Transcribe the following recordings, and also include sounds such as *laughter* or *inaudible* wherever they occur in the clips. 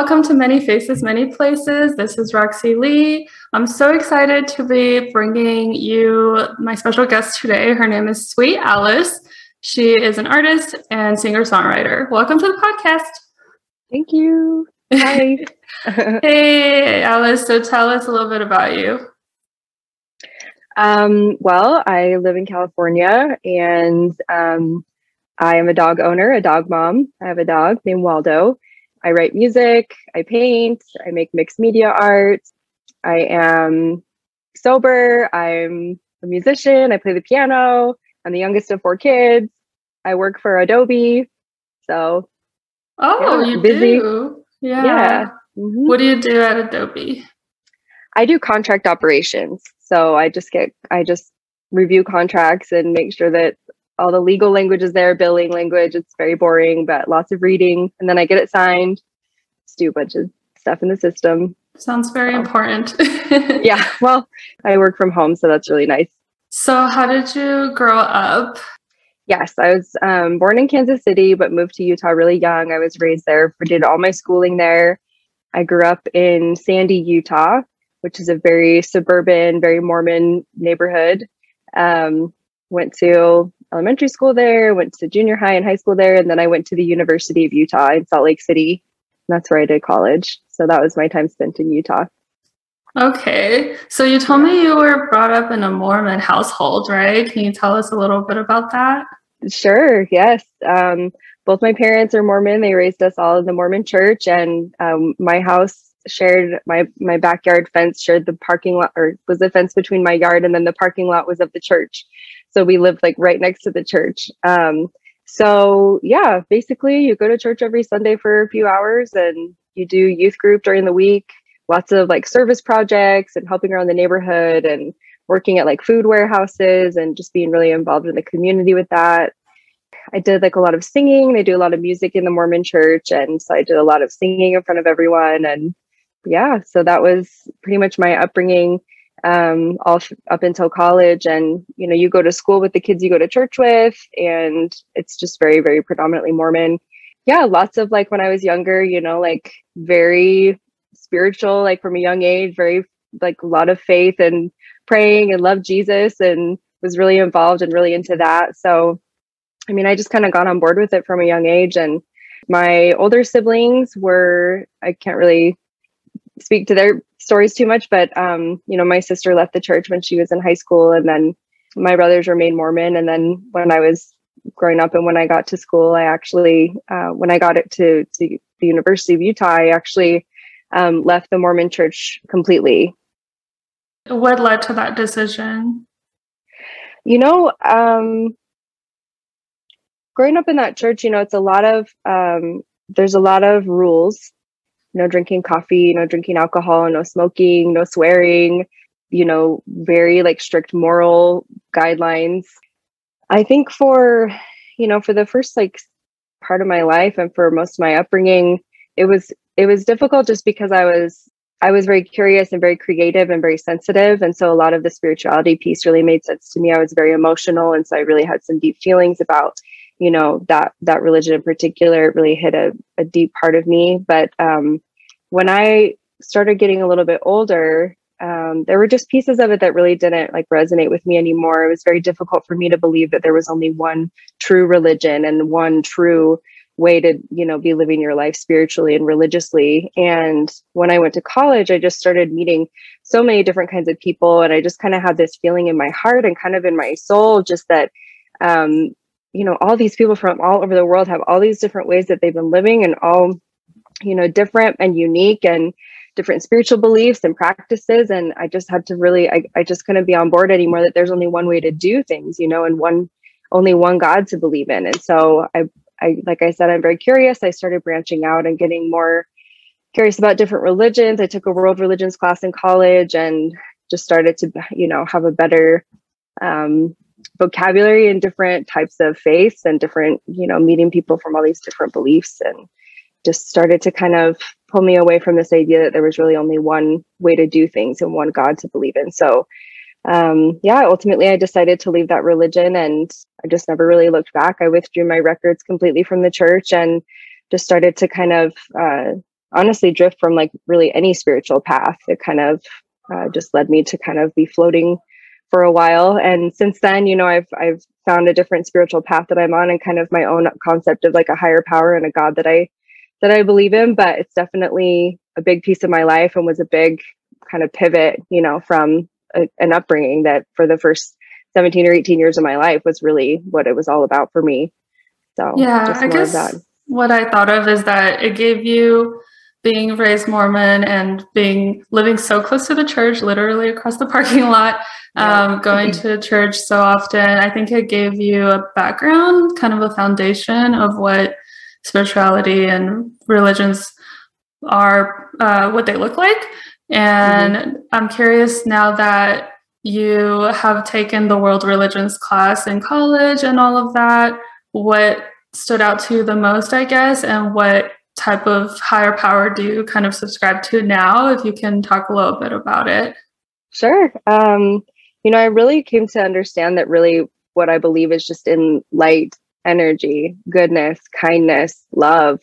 Welcome to Many Faces, Many Places. This is Roxy Lee. I'm so excited to be bringing you my special guest today. Her name is Sweet Alice. She is an artist and singer songwriter. Welcome to the podcast. Thank you. Hi. *laughs* hey, Alice. So tell us a little bit about you. Um, well, I live in California and um, I am a dog owner, a dog mom. I have a dog named Waldo. I write music, I paint, I make mixed media art. I am sober, I'm a musician, I play the piano, I'm the youngest of four kids. I work for Adobe. So Oh, yeah, you busy. do. Yeah. Yeah. Mm-hmm. What do you do at Adobe? I do contract operations. So I just get I just review contracts and make sure that all the legal language is there, billing language. It's very boring, but lots of reading. And then I get it signed, just do a bunch of stuff in the system. Sounds very so. important. *laughs* yeah. Well, I work from home, so that's really nice. So, how did you grow up? Yes, I was um, born in Kansas City, but moved to Utah really young. I was raised there, did all my schooling there. I grew up in Sandy, Utah, which is a very suburban, very Mormon neighborhood. Um, went to elementary school there, went to junior high and high school there, and then I went to the University of Utah in Salt Lake City. That's where I did college. So that was my time spent in Utah. Okay. So you told me you were brought up in a Mormon household, right? Can you tell us a little bit about that? Sure. Yes. Um, both my parents are Mormon. They raised us all in the Mormon church, and um, my house shared my my backyard fence shared the parking lot or was the fence between my yard and then the parking lot was of the church so we lived like right next to the church. Um, so yeah, basically you go to church every Sunday for a few hours and you do youth group during the week, lots of like service projects and helping around the neighborhood and working at like food warehouses and just being really involved in the community with that. I did like a lot of singing. They do a lot of music in the Mormon church. And so I did a lot of singing in front of everyone. And yeah, so that was pretty much my upbringing um, all up until college. And, you know, you go to school with the kids you go to church with, and it's just very, very predominantly Mormon. Yeah, lots of like when I was younger, you know, like very spiritual, like from a young age, very like a lot of faith and praying and loved Jesus and was really involved and really into that. So, I mean, I just kind of got on board with it from a young age. And my older siblings were, I can't really speak to their stories too much, but um, you know, my sister left the church when she was in high school, and then my brothers remained Mormon. And then when I was growing up and when I got to school, I actually, uh, when I got it to to the University of Utah, I actually um, left the Mormon church completely. What led to that decision? You know, um, growing up in that church, you know, it's a lot of um, there's a lot of rules no drinking coffee, no drinking alcohol, no smoking, no swearing, you know, very like strict moral guidelines. I think for, you know, for the first like part of my life and for most of my upbringing, it was it was difficult just because I was I was very curious and very creative and very sensitive. And so a lot of the spirituality piece really made sense to me. I was very emotional. And so I really had some deep feelings about you know that that religion in particular really hit a, a deep part of me. But um, when i started getting a little bit older um, there were just pieces of it that really didn't like resonate with me anymore. It was very difficult for me to believe that there was only one true religion and one true way to you know be living your life spiritually and religiously. And when i went to college i just started meeting so many different kinds of people and i just kind of had this feeling in my heart and kind of in my soul just that um, you know all these people from all over the world have all these different ways that they've been living and all you know different and unique and different spiritual beliefs and practices. And i just had to really I, I just couldn't be on board anymore that there's only one way to do things you know and one only one god to believe in. And so i i like i said i'm very curious. I started branching out and getting more curious about different religions. I took a world religions class in college and just started to you know have a better um, vocabulary and different types of faiths and different, you know, meeting people from all these different beliefs and just started to kind of pull me away from this idea that there was really only one way to do things and one God to believe in. So, um, yeah, ultimately I decided to leave that religion and I just never really looked back. I withdrew my records completely from the church and just started to kind of uh, honestly drift from like really any spiritual path. It kind of uh, just led me to kind of be floating for a while. And since then, you know, I've I've found a different spiritual path that I'm on and kind of my own concept of like a higher power and a God that I that I believe in. But it's definitely a big piece of my life and was a big kind of pivot, you know, from a, an upbringing that for the first 17 or 18 years of my life was really what it was all about for me. So yeah, I guess what I thought of is that it gave you being raised Mormon and being living so close to the church, literally across the parking lot, um, going *laughs* to church so often. I think it gave you a background, kind of a foundation of what spirituality and religions are, uh, what they look like. And mm-hmm. I'm curious now that you have taken the world religions class in college and all of that, what stood out to you the most, I guess, and what type of higher power do you kind of subscribe to now? If you can talk a little bit about it. Sure. Um, you know, I really came to understand that really what I believe is just in light, energy, goodness, kindness, love,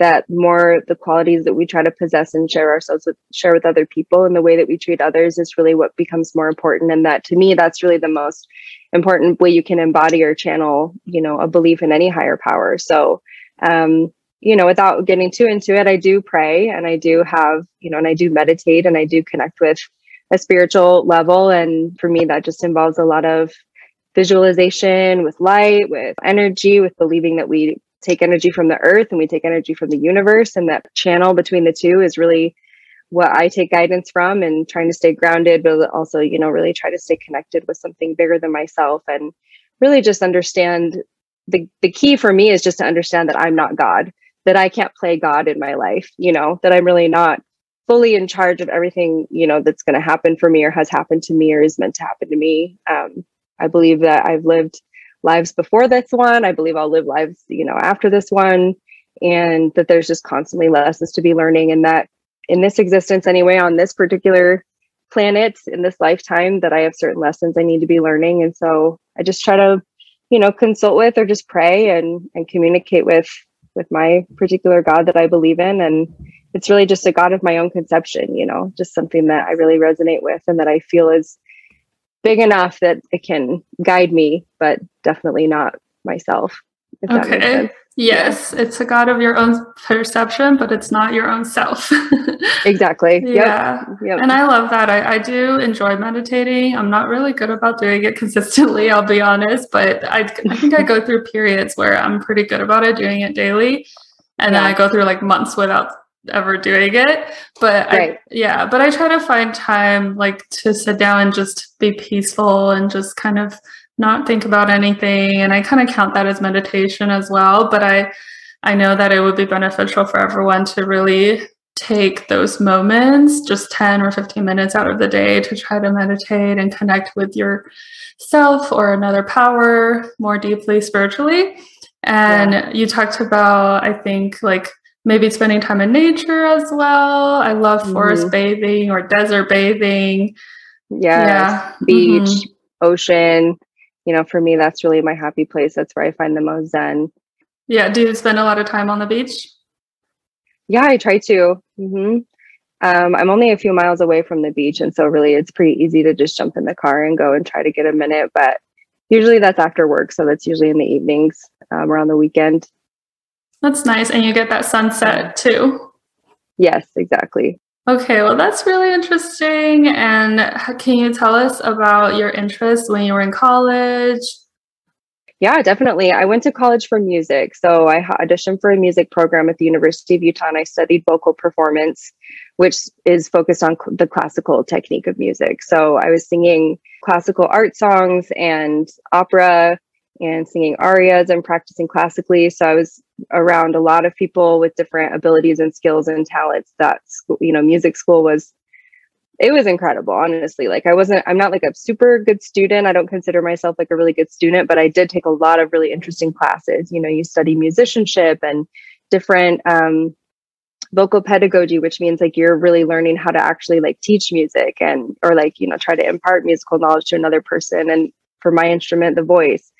that more the qualities that we try to possess and share ourselves with share with other people and the way that we treat others is really what becomes more important and that to me that's really the most important way you can embody or channel you know a belief in any higher power so um you know without getting too into it i do pray and i do have you know and i do meditate and i do connect with a spiritual level. And for me that just involves a lot of visualization with light with energy with believing that we take energy from the earth and we take energy from the universe. And that channel between the two is really what I take guidance from and trying to stay grounded but also you know really try to stay connected with something bigger than myself and really just understand the the key for me is just to understand that I'm not God that I can't play God in my life you know that I'm really not fully in charge of everything you know that's going to happen for me or has happened to me or is meant to happen to me um, I believe that I've lived lives before this one. I believe I'll live lives, you know, after this one. And that there's just constantly lessons to be learning. And that in this existence, anyway, on this particular planet, in this lifetime, that I have certain lessons I need to be learning. And so I just try to, you know, consult with or just pray and and communicate with with my particular God that I believe in. And it's really just a God of my own conception, you know, just something that I really resonate with and that I feel is big enough that it can guide me, but definitely not myself. Okay. Yes, yeah. it's a God of your own perception, but it's not your own self. *laughs* exactly. Yeah. Yep. Yep. And I love that. I, I do enjoy meditating. I'm not really good about doing it *laughs* consistently, I'll be honest, but I, I think I go *laughs* through periods where I'm pretty good about it, doing it daily. And yeah. then I go through like months without ever doing it but right. I, yeah but i try to find time like to sit down and just be peaceful and just kind of not think about anything and i kind of count that as meditation as well but i i know that it would be beneficial for everyone to really take those moments just 10 or 15 minutes out of the day to try to meditate and connect with yourself or another power more deeply spiritually and yeah. you talked about i think like maybe spending time in nature as well. I love forest mm-hmm. bathing or desert bathing. Yes, yeah. Beach, mm-hmm. ocean. You know, for me, that's really my happy place. That's where I find the most zen. Yeah. Do you spend a lot of time on the beach? Yeah, I try to. Mm-hmm. Um, I'm only a few miles away from the beach. And so, really, it's pretty easy to just jump in the car and go and try to get a minute. But usually that's after work. So, that's usually in the evenings um, around the weekend. That's nice. And you get that sunset too. Yes, exactly. Okay, well, that's really interesting. And can you tell us about your interests when you were in college? Yeah, definitely. I went to college for music. So I auditioned for a music program at the University of Utah and I studied vocal performance, which is focused on the classical technique of music. So I was singing classical art songs and opera and singing arias and practicing classically. So I was around a lot of people with different abilities and skills and talents. That school, you know, music school was it was incredible, honestly. Like I wasn't I'm not like a super good student. I don't consider myself like a really good student, but I did take a lot of really interesting classes. You know, you study musicianship and different um vocal pedagogy which means like you're really learning how to actually like teach music and or like you know try to impart musical knowledge to another person and for my instrument the voice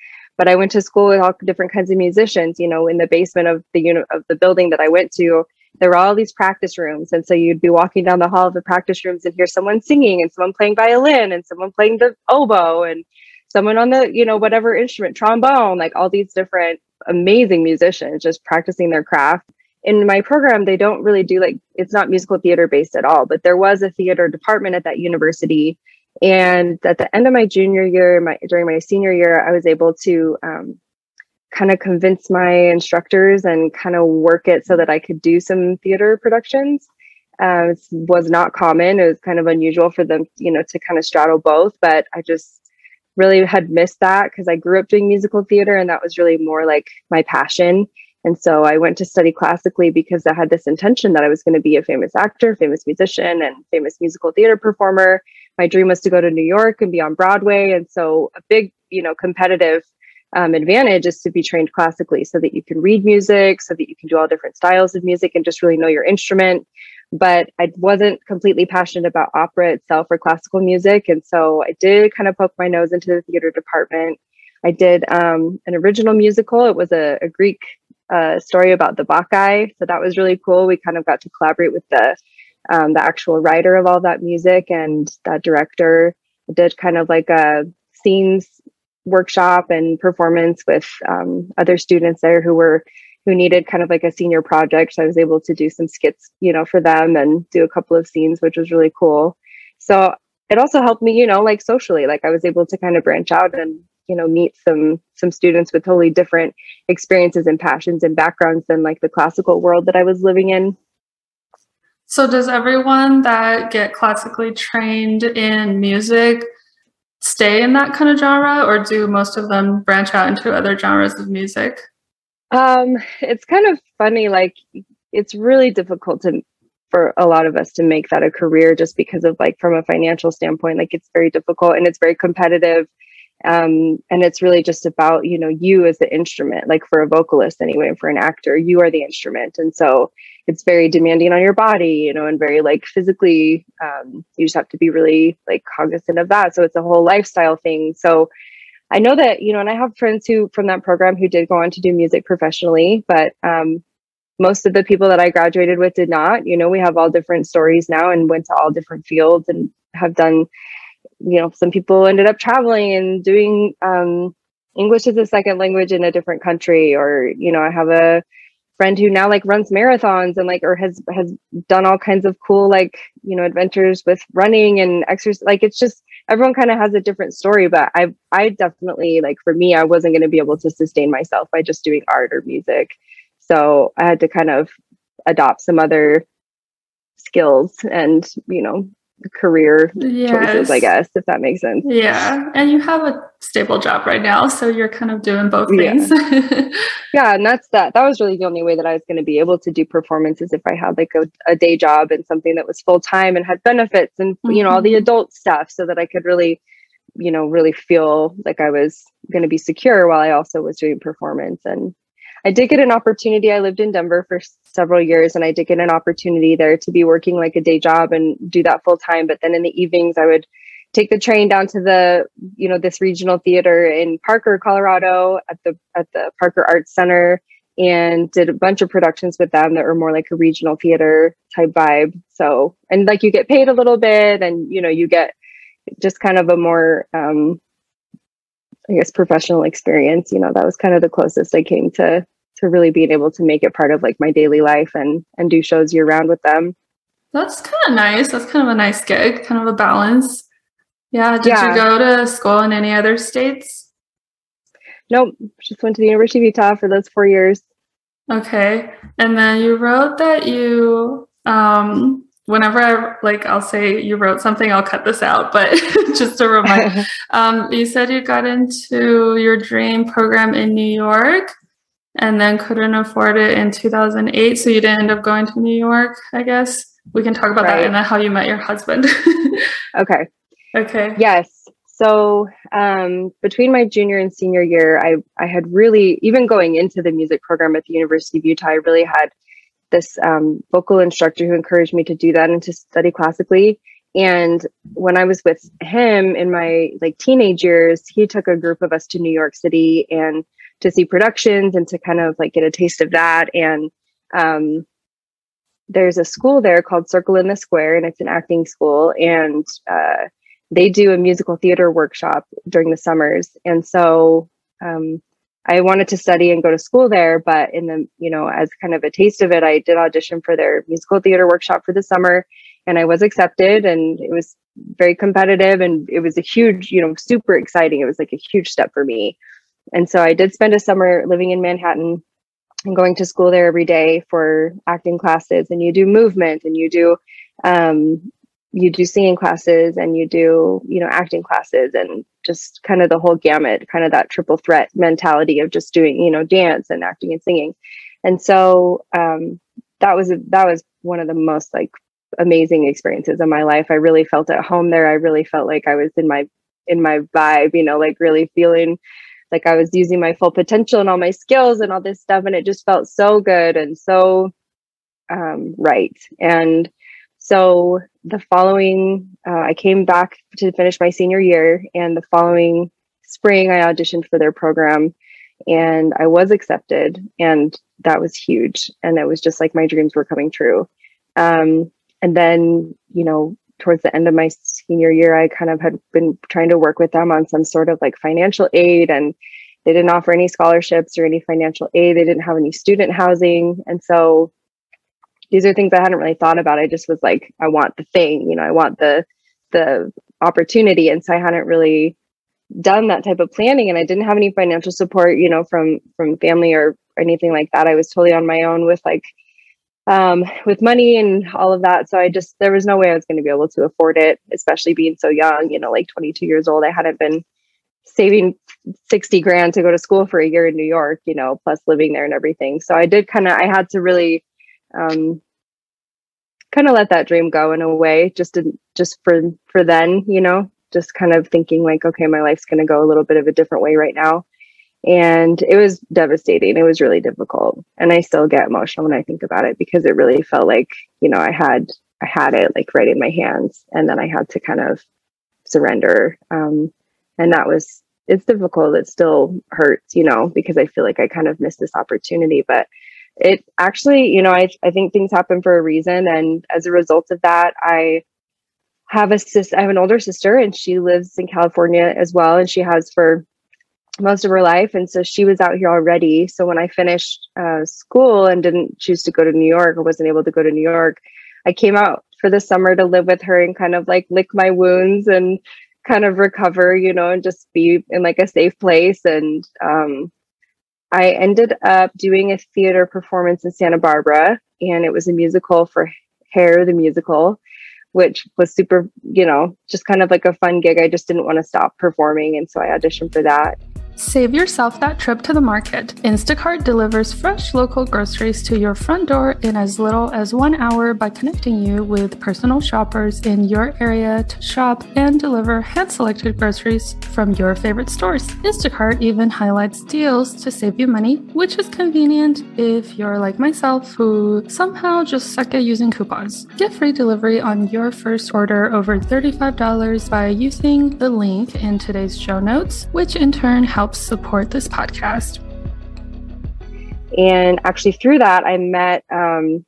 but I went to school with all different kinds of musicians, you know, in the basement of the unit of the building that I went to. there were all these practice rooms. And so you'd be walking down the hall of the practice rooms and hear someone singing and someone playing violin and someone playing the oboe and someone on the, you know, whatever instrument, trombone, like all these different amazing musicians just practicing their craft. In my program, they don't really do like, it's not musical theater based at all, but there was a theater department at that university. And at the end of my junior year, my during my senior year, I was able to um, kind of convince my instructors and kind of work it so that I could do some theater productions. Uh, was not common. It was kind of unusual for them, you know, to kind of straddle both. But I just really had missed that because I grew up doing musical theater, and that was really more like my passion. And so I went to study classically because I had this intention that I was going to be a famous actor, famous musician, and famous musical theater performer. My dream was to go to New York and be on Broadway. And so a big, you know, competitive um, advantage is to be trained classically so that you can read music, so that you can do all different styles of music and just really know your instrument. But I wasn't completely passionate about opera itself or classical music. And so I did kind of poke my nose into the theater department. I did um, an original musical. It was a, a Greek uh, story about the Bacchae. So that was really cool. We kind of got to collaborate with the um, the actual writer of all that music and that director. Did kind of like a scenes workshop and performance with um, other students there who were who needed kind of like a senior project. So I was able to do some skits, you know, for them and do a couple of scenes, which was really cool. So it also helped me, you know, like socially, like I was able to kind of branch out and you know meet some some students with totally different experiences and passions and backgrounds than like the classical world that I was living in. So does everyone that get classically trained in music stay in that kind of genre or do most of them branch out into other genres of music? Um, it's kind of funny, like it's really difficult to for a lot of us to make that a career just because of like from a financial standpoint, like it's very difficult and it's very competitive um, and it's really just about you know you as the instrument like for a vocalist anyway and for an actor you are the instrument and so it's very demanding on your body you know and very like physically um, you just have to be really like cognizant of that so it's a whole lifestyle thing so i know that you know and i have friends who from that program who did go on to do music professionally but um, most of the people that i graduated with did not you know we have all different stories now and went to all different fields and have done you know, some people ended up traveling and doing um, English as a second language in a different country. Or, you know, I have a friend who now like runs marathons and like, or has, has done all kinds of cool, like, you know, adventures with running and exercise. Like, it's just, everyone kind of has a different story, but I, I definitely like, for me, I wasn't going to be able to sustain myself by just doing art or music. So I had to kind of adopt some other skills and, you know, career yes. choices, I guess, if that makes sense. Yeah. And you have a stable job right now. So you're kind of doing both things. Yeah. *laughs* yeah. And that's that. That was really the only way that I was going to be able to do performances if I had like a, a day job and something that was full time and had benefits and, mm-hmm. you know, all the mm-hmm. adult stuff so that I could really, you know, really feel like I was going to be secure while I also was doing performance. And I did get an opportunity. I lived in Denver for several years and I did get an opportunity there to be working like a day job and do that full time. But then in the evenings, I would take the train down to the, you know, this regional theater in Parker, Colorado at the, at the Parker Arts Center and did a bunch of productions with them that were more like a regional theater type vibe. So, and like you get paid a little bit and, you know, you get just kind of a more, um, I guess professional experience. You know, that was kind of the closest I came to to really being able to make it part of like my daily life and and do shows year round with them. That's kind of nice. That's kind of a nice gig, kind of a balance. Yeah. Did yeah. you go to school in any other states? Nope. Just went to the University of Utah for those four years. Okay. And then you wrote that you um whenever I like, I'll say you wrote something, I'll cut this out, but *laughs* just to remind, *laughs* um, you said you got into your dream program in New York and then couldn't afford it in 2008. So you didn't end up going to New York, I guess. We can talk about right. that and then how you met your husband. *laughs* okay. Okay. Yes. So um, between my junior and senior year, I, I had really, even going into the music program at the University of Utah, I really had this um, vocal instructor who encouraged me to do that and to study classically. And when I was with him in my like teenage years, he took a group of us to New York City and to see productions and to kind of like get a taste of that. And um, there's a school there called Circle in the Square, and it's an acting school, and uh, they do a musical theater workshop during the summers. And so um, I wanted to study and go to school there, but in the you know as kind of a taste of it, I did audition for their musical theater workshop for the summer, and I was accepted, and it was very competitive, and it was a huge you know super exciting. It was like a huge step for me, and so I did spend a summer living in Manhattan and going to school there every day for acting classes. And you do movement and you do um, you do singing classes and you do you know acting classes and just kind of the whole gamut kind of that triple threat mentality of just doing you know dance and acting and singing. And so um, that was that was one of the most like amazing experiences of my life. I really felt at home there. I really felt like i was in my in my vibe you know like really feeling like I was using my full potential and all my skills and all this stuff. And it just felt so good and so um, right. And so the following, uh, I came back to finish my senior year, and the following spring, I auditioned for their program and I was accepted. And that was huge. And it was just like my dreams were coming true. Um, and then, you know, towards the end of my senior year, I kind of had been trying to work with them on some sort of like financial aid and they didn't offer any scholarships or any financial aid. They didn't have any student housing. And so these are things I hadn't really thought about. I just was like, I want the thing, you know, I want the the opportunity. And so I hadn't really done that type of planning and I didn't have any financial support, you know, from from family or anything like that. I was totally on my own with like um, with money and all of that. So I just, there was no way I was going to be able to afford it, especially being so young, you know, like 22 years old. I hadn't been saving 60 grand to go to school for a year in New York, you know, plus living there and everything. So I did kind of, I had to really, um, kind of let that dream go in a way just to, just for for then you know just kind of thinking like okay my life's going to go a little bit of a different way right now and it was devastating. It was really difficult. And i still get emotional when i think about it because it really felt like you know i had i had it like right in my hands. And then i had to kind of surrender. Um, and that was it's difficult. It still hurts you know because i feel like i kind of missed this opportunity. But it actually you know i, I think things happen for a reason. And as a result of that i have a sis i have an older sister and she lives in california as well. And she has for most of her life. And so she was out here already. So when I finished uh, school and didn't choose to go to New York or wasn't able to go to New York, I came out for the summer to live with her and kind of like lick my wounds and kind of recover, you know, and just be in like a safe place. And um, I ended up doing a theater performance in Santa Barbara, and it was a musical for Hair, the musical which was super, you know, just kind of like a fun gig. I just didn't want to stop performing. And so I auditioned for that. Save yourself that trip to the market. Instacart delivers fresh local groceries to your front door in as little as one hour by connecting you with personal shoppers in your area to shop and deliver hand selected groceries from your favorite stores. Instacart even highlights deals to save you money, which is convenient if you're like myself who somehow just suck at using coupons. Get free delivery on your first order over $35 by using the link in today's show notes, which in turn helps support this podcast. And actually, through that, I met um,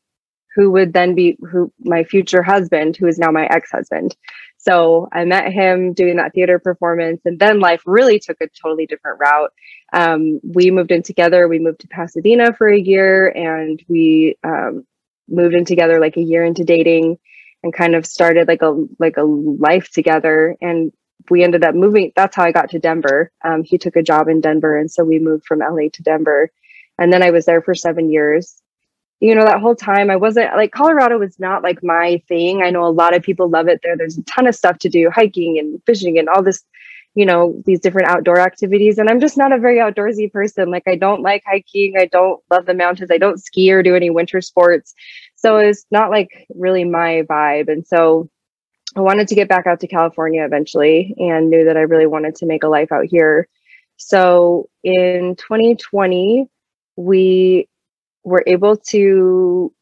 who would then be who my future husband, who is now my ex husband. So I met him doing that theater performance, and then life really took a totally different route. Um, we moved in together. We moved to Pasadena for a year, and we um, moved in together like a year into dating, and kind of started like a like a life together. And we ended up moving. That's how I got to Denver. Um, he took a job in Denver, and so we moved from LA to Denver. And then I was there for seven years. You know, that whole time I wasn't like Colorado was not like my thing. I know a lot of people love it there. There's a ton of stuff to do, hiking and fishing and all this, you know, these different outdoor activities. And I'm just not a very outdoorsy person. Like I don't like hiking. I don't love the mountains. I don't ski or do any winter sports. So it's not like really my vibe. And so I wanted to get back out to California eventually and knew that I really wanted to make a life out here. So in 2020, we were able to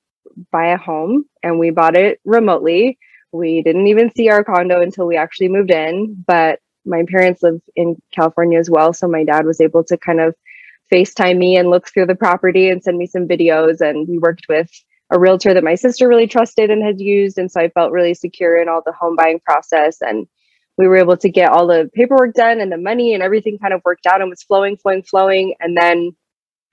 buy a home and we bought it remotely. We didn't even see our condo until we actually moved in, but my parents live in California as well. So my dad was able to kind of FaceTime me and look through the property and send me some videos. And we worked with a realtor that my sister really trusted and had used. And so I felt really secure in all the home buying process. And we were able to get all the paperwork done and the money and everything kind of worked out and was flowing, flowing, flowing. And then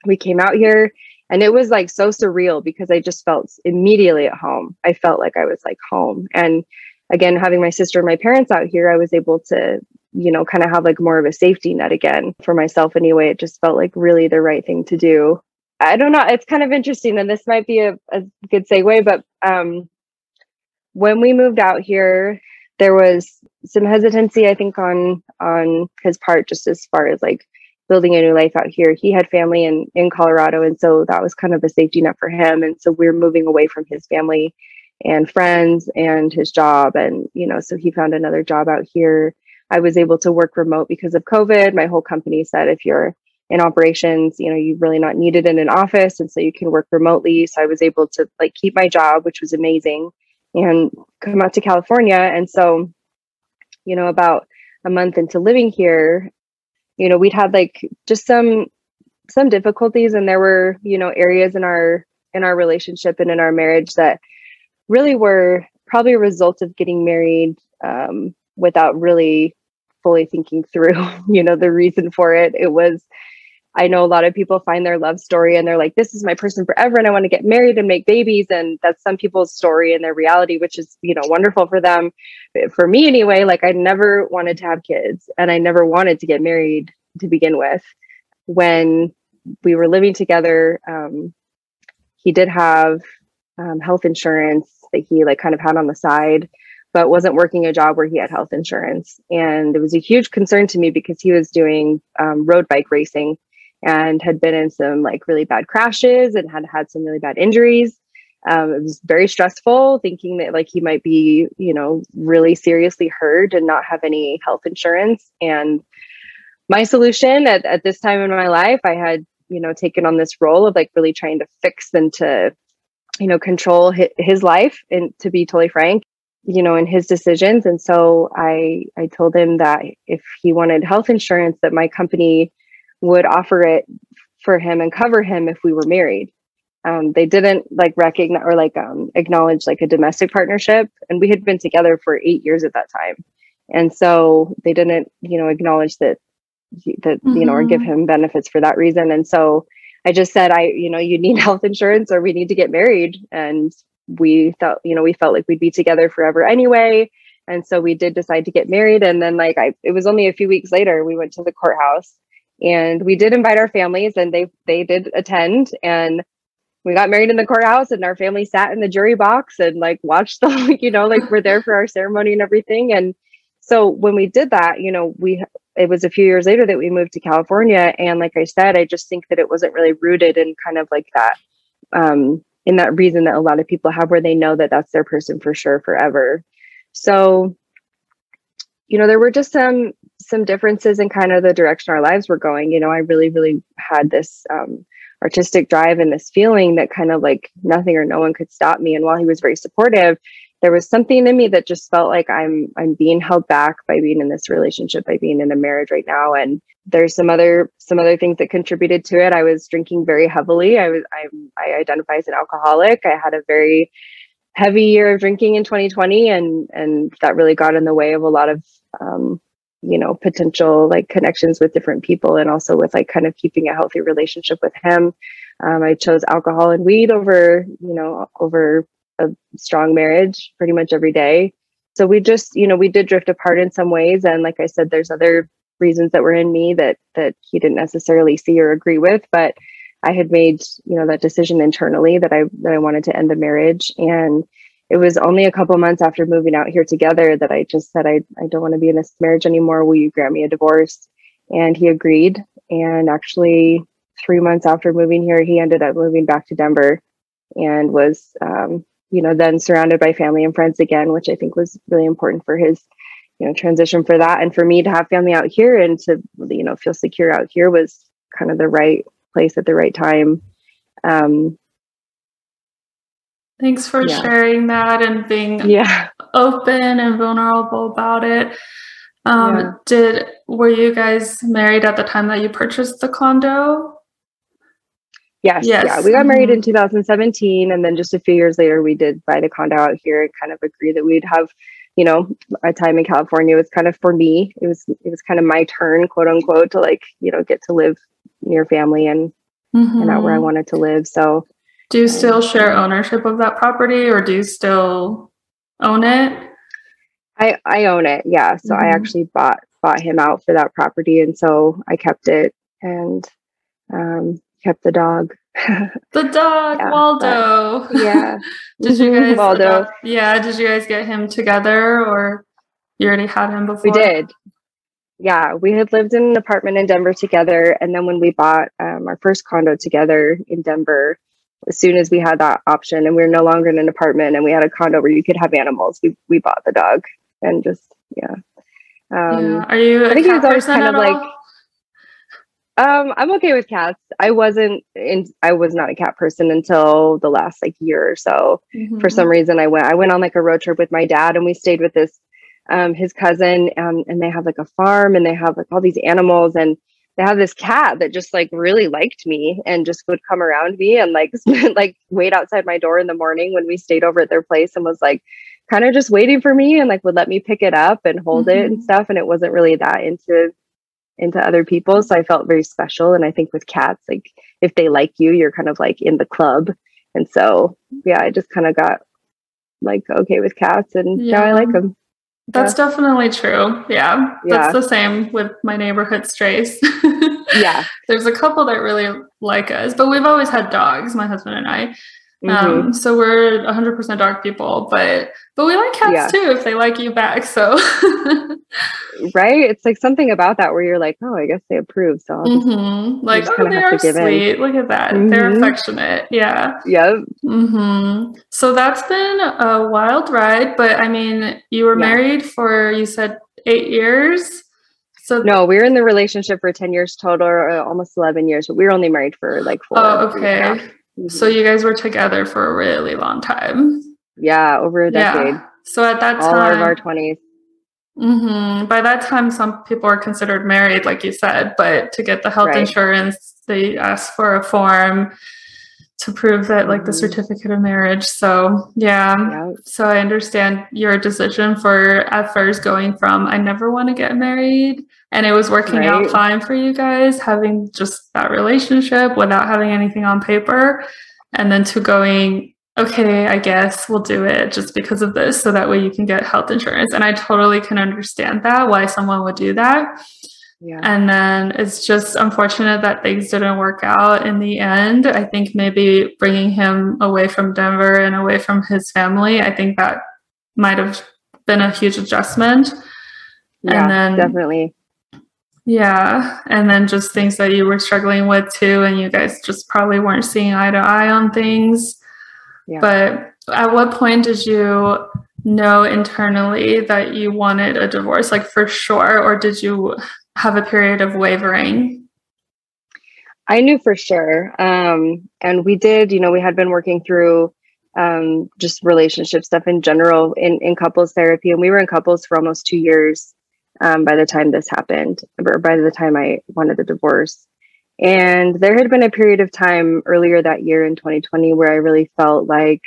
we came out here and it was like so surreal because I just felt immediately at home. I felt like I was like home. And again, having my sister and my parents out here, I was able to, you know, kind of have like more of a safety net again for myself anyway. It just felt like really the right thing to do. I don't know. It's kind of interesting, and this might be a, a good segue, but um, when we moved out here, there was some hesitancy, I think, on on his part, just as far as like building a new life out here. He had family in in Colorado, and so that was kind of a safety net for him. And so we are moving away from his family and friends and his job, and you know, so he found another job out here. I was able to work remote because of COVID. My whole company said if you're in operations, you know, you're really not needed in an office, and so you can work remotely. So I was able to like keep my job, which was amazing, and come out to California. And so, you know, about a month into living here, you know we'd had like just some some difficulties and there were you know areas in our in our relationship and in our marriage that really were probably a result of getting married um, without really fully thinking through *laughs* you know the reason for it it was I know a lot of people find their love story and they're like, this is my person forever and I want to get married and make babies. And that's some people's story and their reality, which is, you know, wonderful for them. For me, anyway, like I never wanted to have kids and I never wanted to get married to begin with. When we were living together, um, he did have um, health insurance that he like kind of had on the side but wasn't working a job where he had health insurance. And it was a huge concern to me because he was doing um, road bike racing and had been in some like really bad crashes and had had some really bad injuries. Um, it was very stressful thinking that like he might be, you know, really seriously hurt and not have any health insurance. And my solution at, at this time in my life, I had, you know, taken on this role of like really trying to fix and to, you know, control his, his life and to be totally frank, you know, in his decisions. And so I, I told him that if he wanted health insurance, that my company would offer it for him and cover him if we were married. Um, they didn't like recognize or like um, acknowledge like a domestic partnership, and we had been together for eight years at that time, and so they didn't, you know, acknowledge that that mm-hmm. you know or give mm-hmm. him benefits for that reason. And so I just said, I, you know, you need *laughs* health insurance or we need to get married, and we felt, you know, we felt like we'd be together forever anyway. And so we did decide to get married. And then, like, I, it was only a few weeks later, we went to the courthouse and we did invite our families and they they did attend. And we got married in the courthouse and our family sat in the jury box and like watched *laughs* the you know like we're there for our ceremony and everything. And so when we did that you know we it was a few years later that we moved to california. And like i said i just think that it wasn't really rooted in kind of like that um in that reason that a lot of people have where they know that that's their person for sure forever. So you know there were just some some differences in kind of the direction our lives were going. You know i really really had this um, artistic drive and this feeling that kind of like nothing or no one could stop me. And while he was very supportive there was something in me that just felt like i'm i'm being held back by being in this relationship by being in a marriage right now. And there's some other some other things that contributed to it. I was drinking very heavily. I was i, I identify as an alcoholic. I had a very heavy year of drinking in 2020 and and that really got in the way of a lot of um, you know potential like connections with different people and also with like kind of keeping a healthy relationship with him. Um, i chose alcohol and weed over you know over a strong marriage pretty much every day. So we just you know we did drift apart in some ways. And like i said there's other reasons that were in me that that he didn't necessarily see or agree with. But i had made you know that decision internally that i that i wanted to end the marriage. And it was only a couple months after moving out here together that I just said, I, I don't want to be in this marriage anymore. Will you grant me a divorce? And he agreed. And actually, three months after moving here, he ended up moving back to Denver and was, um, you know, then surrounded by family and friends again, which I think was really important for his, you know, transition for that. And for me to have family out here and to, you know, feel secure out here was kind of the right place at the right time. Um, Thanks for yeah. sharing that and being yeah. open and vulnerable about it. Um, yeah. Did were you guys married at the time that you purchased the condo? Yes, Yes. yeah. We got married in Mhm. 2017, and then just a few years later, we did buy the condo out here and kind of agree that we'd have, you know, a time in California It was kind of for me. It was it was kind of my turn, quote unquote, to like you know get to live near family and and out where I Mhm. wanted to live. So Do you still share ownership of that property or do you still own it? I I own it. Yeah. So I Mhm. actually bought bought him out for that property, and so I kept it and um, kept the dog. *laughs* The dog, Yeah, Waldo. yeah. *laughs* did you guys Waldo. adopt- yeah, did you guys get him together or you already had him before? We did. Yeah, we had lived in an apartment in Denver together, and then when we bought um, our first condo together in Denver, as soon as we had that option, and we were no longer in an apartment, and we had a condo where you could have animals, we we bought the dog, and just yeah. Um, yeah. Are you I think cat was always kind of all? like- Um, I'm okay with cats. I wasn't in. I was not a cat person until the last like year or so. For Mhm. some reason, I went. I went on like a road trip with my dad, and we stayed with this, um, his cousin, um, and they have like a farm, and they have like all these animals, and they have this cat that just like really liked me and just would come around me and like *laughs* like wait outside my door in the morning when we stayed over at their place and was like kind of just waiting for me and like would let me pick it up and hold it and Mhm. stuff and it wasn't really that into into other people so i felt very special and i think with cats like if they like you you're kind of like in the club and so yeah i just kind of got like okay with cats and yeah, i like them That's definitely true. Yeah. That's the same with my neighborhood strays. *laughs* yeah There's a couple that really like us, but we've always had dogs, my husband and I. Mhm. Um, so we're 100% dog people, but but we like cats Yeah. too if they like you back. So *laughs* right it's like something about that where you're like oh i guess they approve so Mhm. like oh, they are give in. sweet. Look at that. They're Mhm. affectionate. Yeah. yeah hmm So that's been a wild ride, but I mean, you were Yeah. married for you said eight years. So no we were in the relationship for 10 years total or uh, almost 11 years but we were only married for like four. a okay. So you guys were together for a really long time. yeah over a decade Yeah. So at that all time, of our 20s hmm by that time, some people are considered married, like you said, but to get the health Right. insurance, they ask for a form to prove that, like, the Mhm. certificate of marriage. So, yeah. yeah So I understand your decision for at first going from I never want to get married and it was working out fine for you guys having just that relationship without having anything on paper and then to going okay I guess we'll do it just because of this so that way you can get health insurance and I totally can understand that why someone would do that yeah and then it's just unfortunate that things didn't work out in the end. I think maybe bringing him away from Denver and away from his family, I think that might have been a huge adjustment. yeah and then- definitely Yeah. And then just things that you were struggling with too. And you guys just probably weren't seeing eye to eye on things. Yeah. But at what point did you know internally that you wanted a divorce, like for sure? Or did you have a period of wavering? I knew for sure. Um, and we did, you know, we had been working through um, just relationship stuff in general in, in couples therapy. And we were in couples for almost two years um, by the time this happened, or by the time I wanted a divorce. And there had been a period of time earlier that year in 2020 where I really felt like,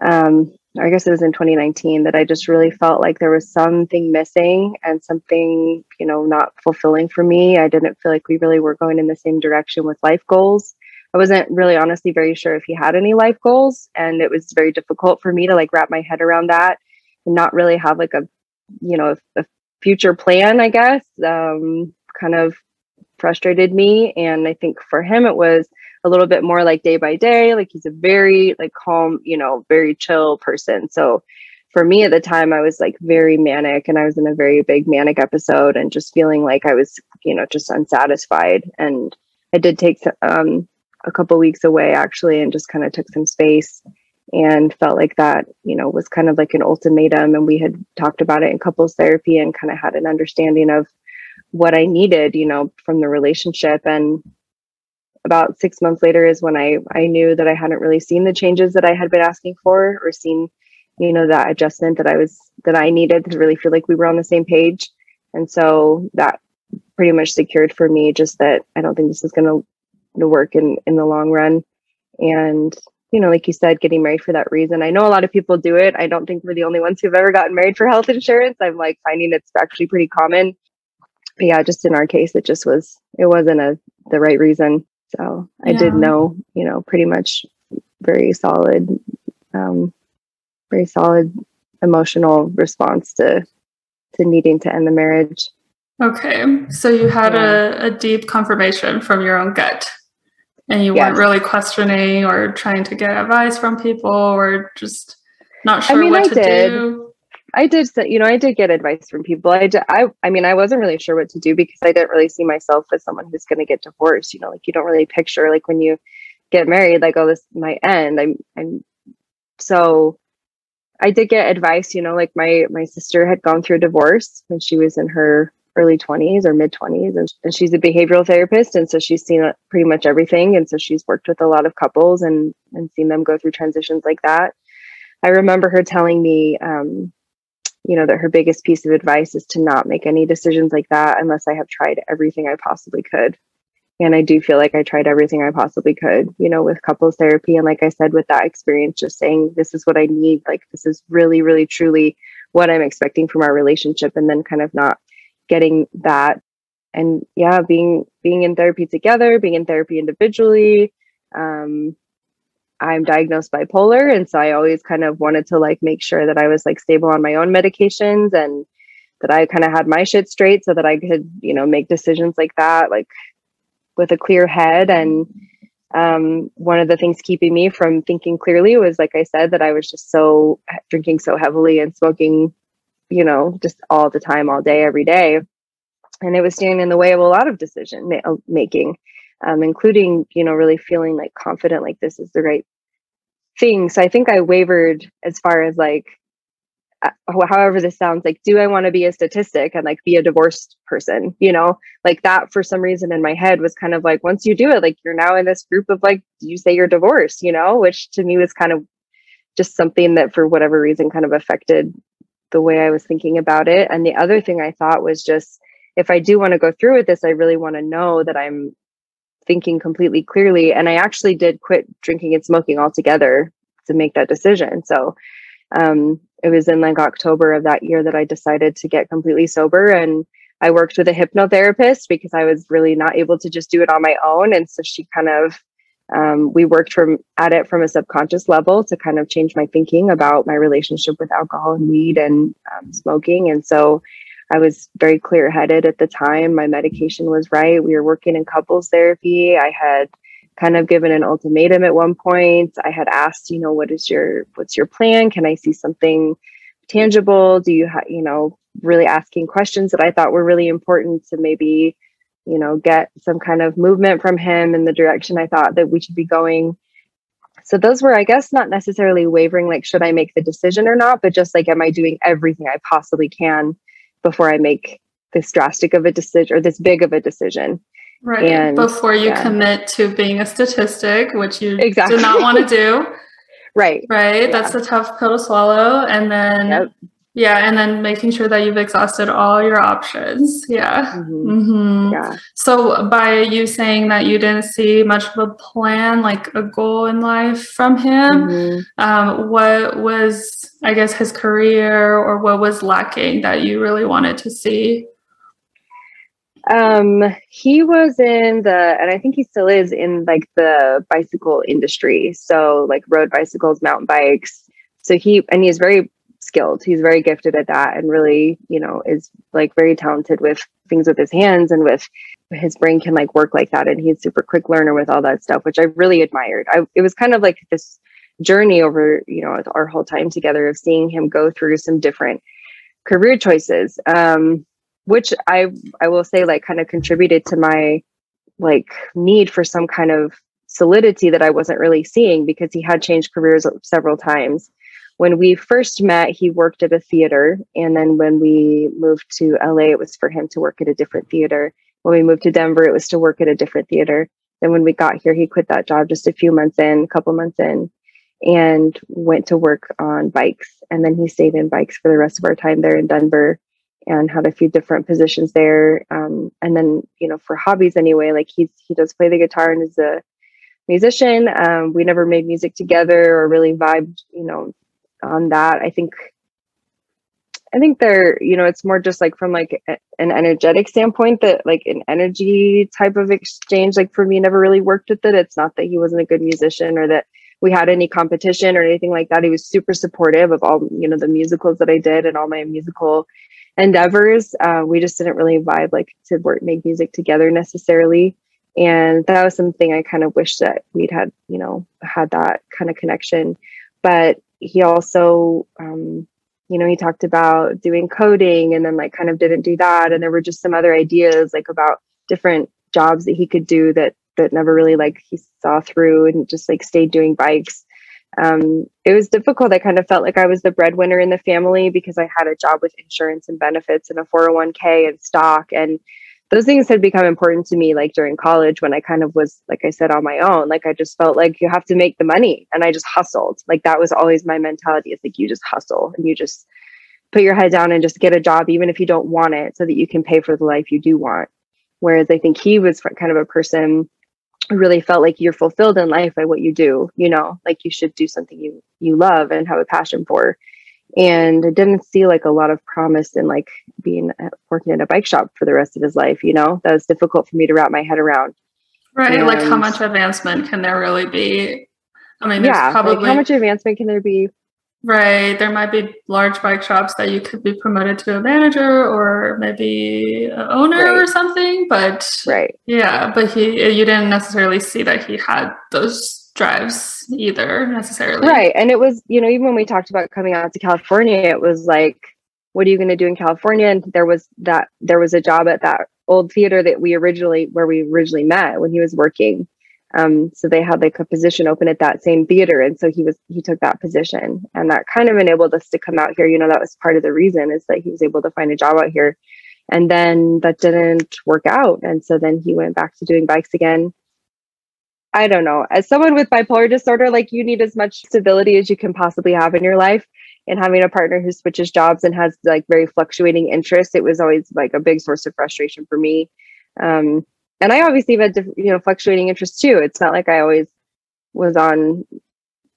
um, I guess it was in 2019 that I just really felt like there was something missing and something, you know, not fulfilling for me. I didn't feel like we really were going in the same direction with life goals. I wasn't really honestly very sure if he had any life goals. And it was very difficult for me to like wrap my head around that and not really have like a, you know, a, a future plan, I guess. Um, kind of frustrated me. And I think for him, it was a little bit more like day by day. Like he's a very like calm, you know, very chill person. So for me at the time, I was like very manic and I was in a very big manic episode and just feeling like I was, you know, just unsatisfied. And I did take um, a couple weeks away actually and just kind of took some space and felt like that, you know, was kind of like an ultimatum. And we had talked about it in couples therapy and kind of had an understanding of what I needed, you know, from the relationship. And about six months later is when I I knew that I hadn't really seen the changes that I had been asking for or seen, you know, that adjustment that I was that I needed to really feel like we were on the same page. And so that pretty much secured for me just that I don't think this is gonna to work in in the long run. And you know, like you said, getting married for that reason. I know a lot of people do it. I don't think we're the only ones who've ever gotten married for health insurance. I'm like finding it's actually pretty common. But yeah, just in our case, it just was it wasn't a the right reason. So I yeah. did know, you know, pretty much very solid, um, very solid emotional response to to needing to end the marriage. Okay, so you had yeah. a, a deep confirmation from your own gut and you yes. weren't really questioning or trying to get advice from people or just not sure I mean, what I to did. do i did you know i did get advice from people. I did, I, I mean i wasn't really sure what to do because i didn't really see myself as someone who's going to get divorced you know like you don't really picture like when you get married like oh this might end. I'm i'm so i did get advice you know like my my sister had gone through a divorce when she was in her early 20s or mid 20s and, and she's a behavioral therapist and so she's seen pretty much everything and so she's worked with a lot of couples and and seen them go through transitions like that. I remember her telling me um, you know that her biggest piece of advice is to not make any decisions like that unless i have tried everything i possibly could. And i do feel like i tried everything i possibly could you know with couples therapy. And like i said with that experience just saying this is what i need. Like this is really really truly what i'm expecting from our relationship. And then kind of not getting that. And yeah being being in therapy together being in therapy individually um i'm diagnosed bipolar and so i always kind of wanted to like make sure that i was like stable on my own medications and that i kind of had my shit straight so that i could you know make decisions like that like with a clear head and um, one of the things keeping me from thinking clearly was like i said that i was just so drinking so heavily and smoking you know, just all the time, all day, every day. And it was standing in the way of a lot of decision ma- making, um, including, you know, really feeling like confident, like this is the right thing. So I think I wavered as far as like, uh, however this sounds like, do I want to be a statistic and like be a divorced person? You know, like that for some reason in my head was kind of like, once you do it, like you're now in this group of like, you say you're divorced, you know, which to me was kind of just something that for whatever reason kind of affected the way I was thinking about it. And the other thing I thought was just if I do want to go through with this, I really want to know that I'm thinking completely clearly. And I actually did quit drinking and smoking altogether to make that decision. So um, it was in like October of that year that I decided to get completely sober. And I worked with a hypnotherapist because I was really not able to just do it on my own. And so she kind of um, we worked from at it from a subconscious level to kind of change my thinking about my relationship with alcohol and weed and um, smoking and so i was very clear headed at the time. My medication was right. We were working in couples therapy. I had kind of given an ultimatum at one point. I had asked you know what is your what's your plan? Can i see something tangible? Do you have you know really asking questions that i thought were really important to maybe you know, get some kind of movement from him in the direction I thought that we should be going. So those were, I guess, not necessarily wavering, like, should I make the decision or not, but just like, am I doing everything I possibly can before I make this drastic of a decision or this big of a decision? Right. And, before you yeah. commit to being a statistic, which you exactly. do not want to do. *laughs* right. Right. Yeah. That's a tough pill to swallow. And then yep. Yeah, and then making sure that you've exhausted all your options. Yeah. Mm-hmm. Mm-hmm. Yeah. So by you saying that you didn't see much of a plan, like a goal in life from him, mm-hmm. um, what was, I guess, his career or what was lacking that you really wanted to see? Um, he was in the, and I think he still is in like the bicycle industry. So like road bicycles, mountain bikes. So he, and he's very skilled. He's very gifted at that and really, you know, is like very talented with things with his hands and with his brain can like work like that. And he's super quick learner with all that stuff, which I really admired. I, it was kind of like this journey over, you know, our whole time together of seeing him go through some different career choices. Um, which I I will say like kind of contributed to my like need for some kind of solidity that I wasn't really seeing because he had changed careers several times when we first met, he worked at a theater. And then when we moved to LA, it was for him to work at a different theater. When we moved to Denver, it was to work at a different theater. Then when we got here, he quit that job just a few months in, a couple months in, and went to work on bikes. And then he stayed in bikes for the rest of our time there in Denver. and had a few different positions there. Um, and then, you know, for hobbies anyway, like he's he does play the guitar and is a musician. Um, we never made music together or really vibed, you know, on that. I think I think they're, you know, it's more just like from like a, an energetic standpoint that like an energy type of exchange, like for me, never really worked with it. It's not that he wasn't a good musician or that we had any competition or anything like that. He was super supportive of all, you know, the musicals that I did and all my musical endeavors. Uh, we just didn't really vibe like to work, make music together necessarily. And that was something I kind of wish that we'd had, you know, had that kind of connection. But he also, um, you know, he talked about doing coding and then like kind of didn't do that. And there were just some other ideas like about different jobs that he could do that that never really like he saw through and just like stayed doing bikes. Um, it was difficult. I kind of felt like I was the breadwinner in the family because I had a job with insurance and benefits and a 401k and stock. And those things had become important to me like during college when I kind of was, like I said, on my own. Like I just felt like you have to make the money and I just hustled. Like that was always my mentality. It's like you just hustle and you just put your head down and just get a job, even if you don't want it, so that you can pay for the life you do want. Whereas I think he was kind of a person who really felt like you're fulfilled in life by what you do, you know, like you should do something you you love and have a passion for and I didn't see like a lot of promise in like being uh, working in a bike shop for the rest of his life. You know, that was difficult for me to wrap my head around. Right, and, like how much advancement can there really be? I mean, yeah, probably like how much advancement can there be? Right, there might be large bike shops that you could be promoted to a manager or maybe owner right. or something. But right, yeah, but he you didn't necessarily see that he had those drives either necessarily. Right. And it was, you know, even when we talked about coming out to California, it was like, what are you going to do in California? And there was that, there was a job at that old theater that we originally, where we originally met when he was working. Um, so they had like a position open at that same theater. And so he was, he took that position and that kind of enabled us to come out here. You know, that was part of the reason is that he was able to find a job out here. And then that didn't work out. And so then he went back to doing bikes again I don't know. As someone with bipolar disorder, like you need as much stability as you can possibly have in your life. And having a partner who switches jobs and has like very fluctuating interests, it was always like a big source of frustration for me. Um, and I obviously had you know fluctuating interests too. It's not like I always was on.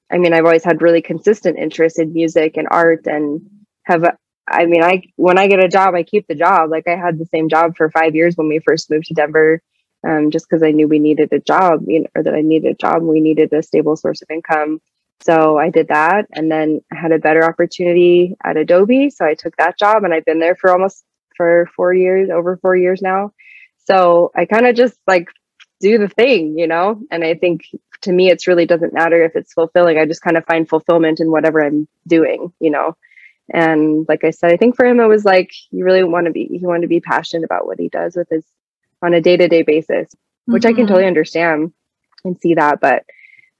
I mean, I've always had really consistent interest in music and art, and have. I mean, I when I get a job, I keep the job. Like I had the same job for five years when we first moved to Denver um, just because I knew we needed a job, you know, or that I needed a job, we needed a stable source of income. So I did that, and then I had a better opportunity at Adobe, so I took that job, and I've been there for almost for four years, over four years now. So I kind of just like do the thing, you know. And I think to me, it's really doesn't matter if it's fulfilling. I just kind of find fulfillment in whatever I'm doing, you know. And like I said, I think for him, it was like he really want to be, he wanted to be passionate about what he does with his on a day-to-day basis which mm-hmm. i can mm-hmm. totally understand and see that but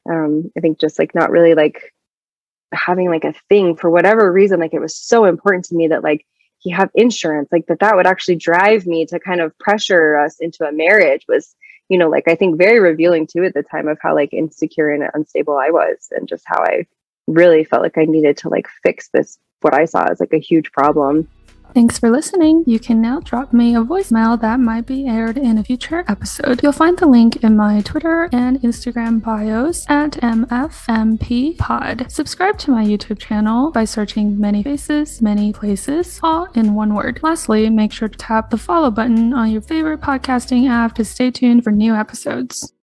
um, i think just like not really like having like a thing for whatever reason like it was so important to me that like he have insurance like that that would actually drive me to kind of pressure us into a marriage was you know like i think very revealing too at the time of how like insecure and unstable i was and just how i really felt like i needed to like fix this what i saw as like a huge problem Thanks for listening. You can now drop me a voicemail that might be aired in a future episode. You'll find the link in my Twitter and Instagram bios at MFMPod. Subscribe to my YouTube channel by searching Many Faces, Many Places, all in one word. Lastly, make sure to tap the follow button on your favorite podcasting app to stay tuned for new episodes.